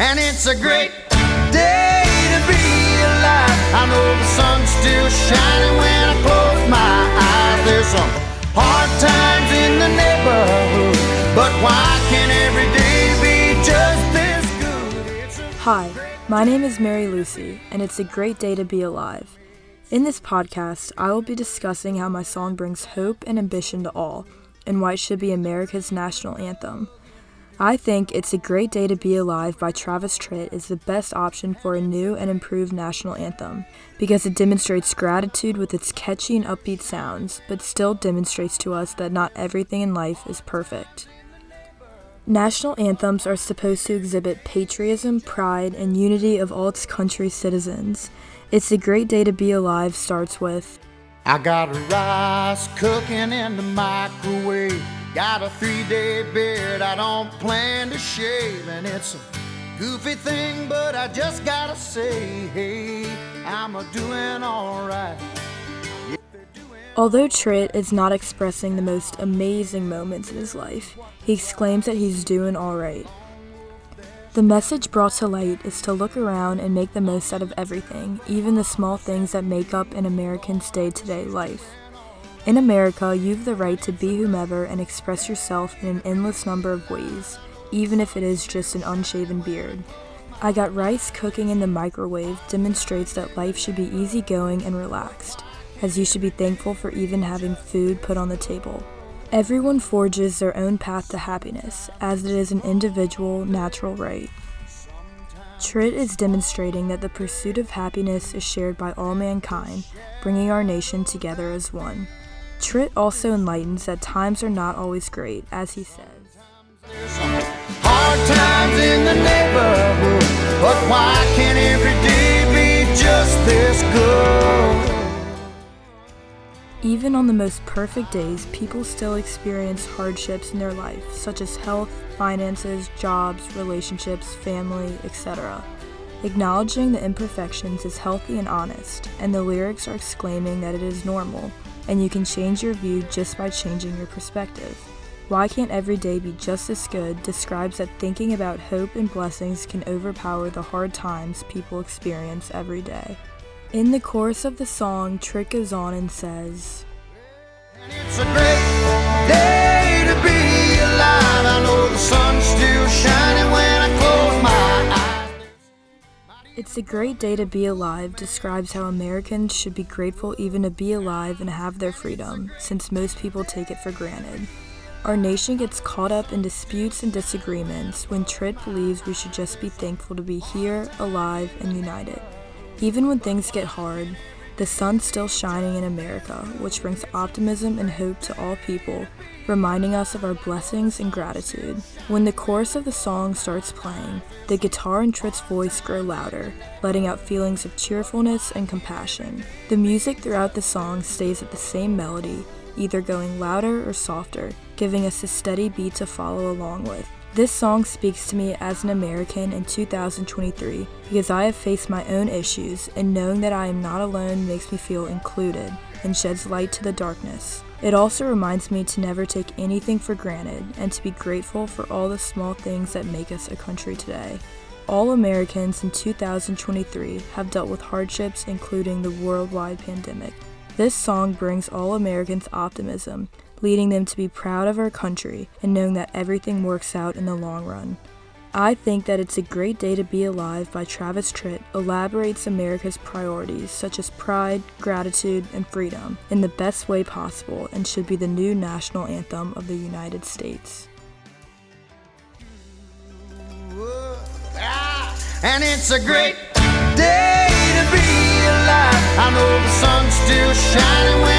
and it's a great day to be alive. I know the sun's still shining when I close my eyes. There's some hard times in the neighborhood, but why can't every day be just this good? Hi, my name is Mary Lucy, and it's a great day to be alive. In this podcast, I will be discussing how my song brings hope and ambition to all, and why it should be America's national anthem. I think It's a Great Day to Be Alive by Travis Tritt is the best option for a new and improved national anthem because it demonstrates gratitude with its catchy and upbeat sounds, but still demonstrates to us that not everything in life is perfect. National anthems are supposed to exhibit patriotism, pride, and unity of all its country's citizens. It's a Great Day to Be Alive starts with I got rice cooking in the microwave. Got a three day beard I don't plan to shave, and it's a goofy thing, but I just gotta say, hey, I'm a doing alright. Although Tritt is not expressing the most amazing moments in his life, he exclaims that he's doing alright. The message brought to light is to look around and make the most out of everything, even the small things that make up an American's day to day life. In America, you have the right to be whomever and express yourself in an endless number of ways, even if it is just an unshaven beard. I Got Rice Cooking in the Microwave demonstrates that life should be easygoing and relaxed, as you should be thankful for even having food put on the table. Everyone forges their own path to happiness, as it is an individual, natural right. Tritt is demonstrating that the pursuit of happiness is shared by all mankind, bringing our nation together as one. Tritt also enlightens that times are not always great, as he says. Hard times in the neighborhood, but why can't every day be just this good? Even on the most perfect days, people still experience hardships in their life, such as health, finances, jobs, relationships, family, etc. Acknowledging the imperfections is healthy and honest, and the lyrics are exclaiming that it is normal, and you can change your view just by changing your perspective. Why Can't Every Day Be Just As Good describes that thinking about hope and blessings can overpower the hard times people experience every day. In the chorus of the song, Tritt goes on and says, It's a great day to be alive describes how Americans should be grateful even to be alive and have their freedom, since most people take it for granted. Our nation gets caught up in disputes and disagreements when Tritt believes we should just be thankful to be here, alive, and united. Even when things get hard, the sun's still shining in America, which brings optimism and hope to all people, reminding us of our blessings and gratitude. When the chorus of the song starts playing, the guitar and Tritt's voice grow louder, letting out feelings of cheerfulness and compassion. The music throughout the song stays at the same melody, either going louder or softer, giving us a steady beat to follow along with. This song speaks to me as an American in 2023 because I have faced my own issues, and knowing that I am not alone makes me feel included and sheds light to the darkness. It also reminds me to never take anything for granted and to be grateful for all the small things that make us a country today. All Americans in 2023 have dealt with hardships, including the worldwide pandemic. This song brings all Americans optimism leading them to be proud of our country and knowing that everything works out in the long run. I think that It's a Great Day to Be Alive by Travis Tritt elaborates America's priorities such as pride, gratitude, and freedom in the best way possible and should be the new national anthem of the United States. And it's a great day to be alive. I know the sun's still shining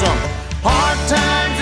some part-time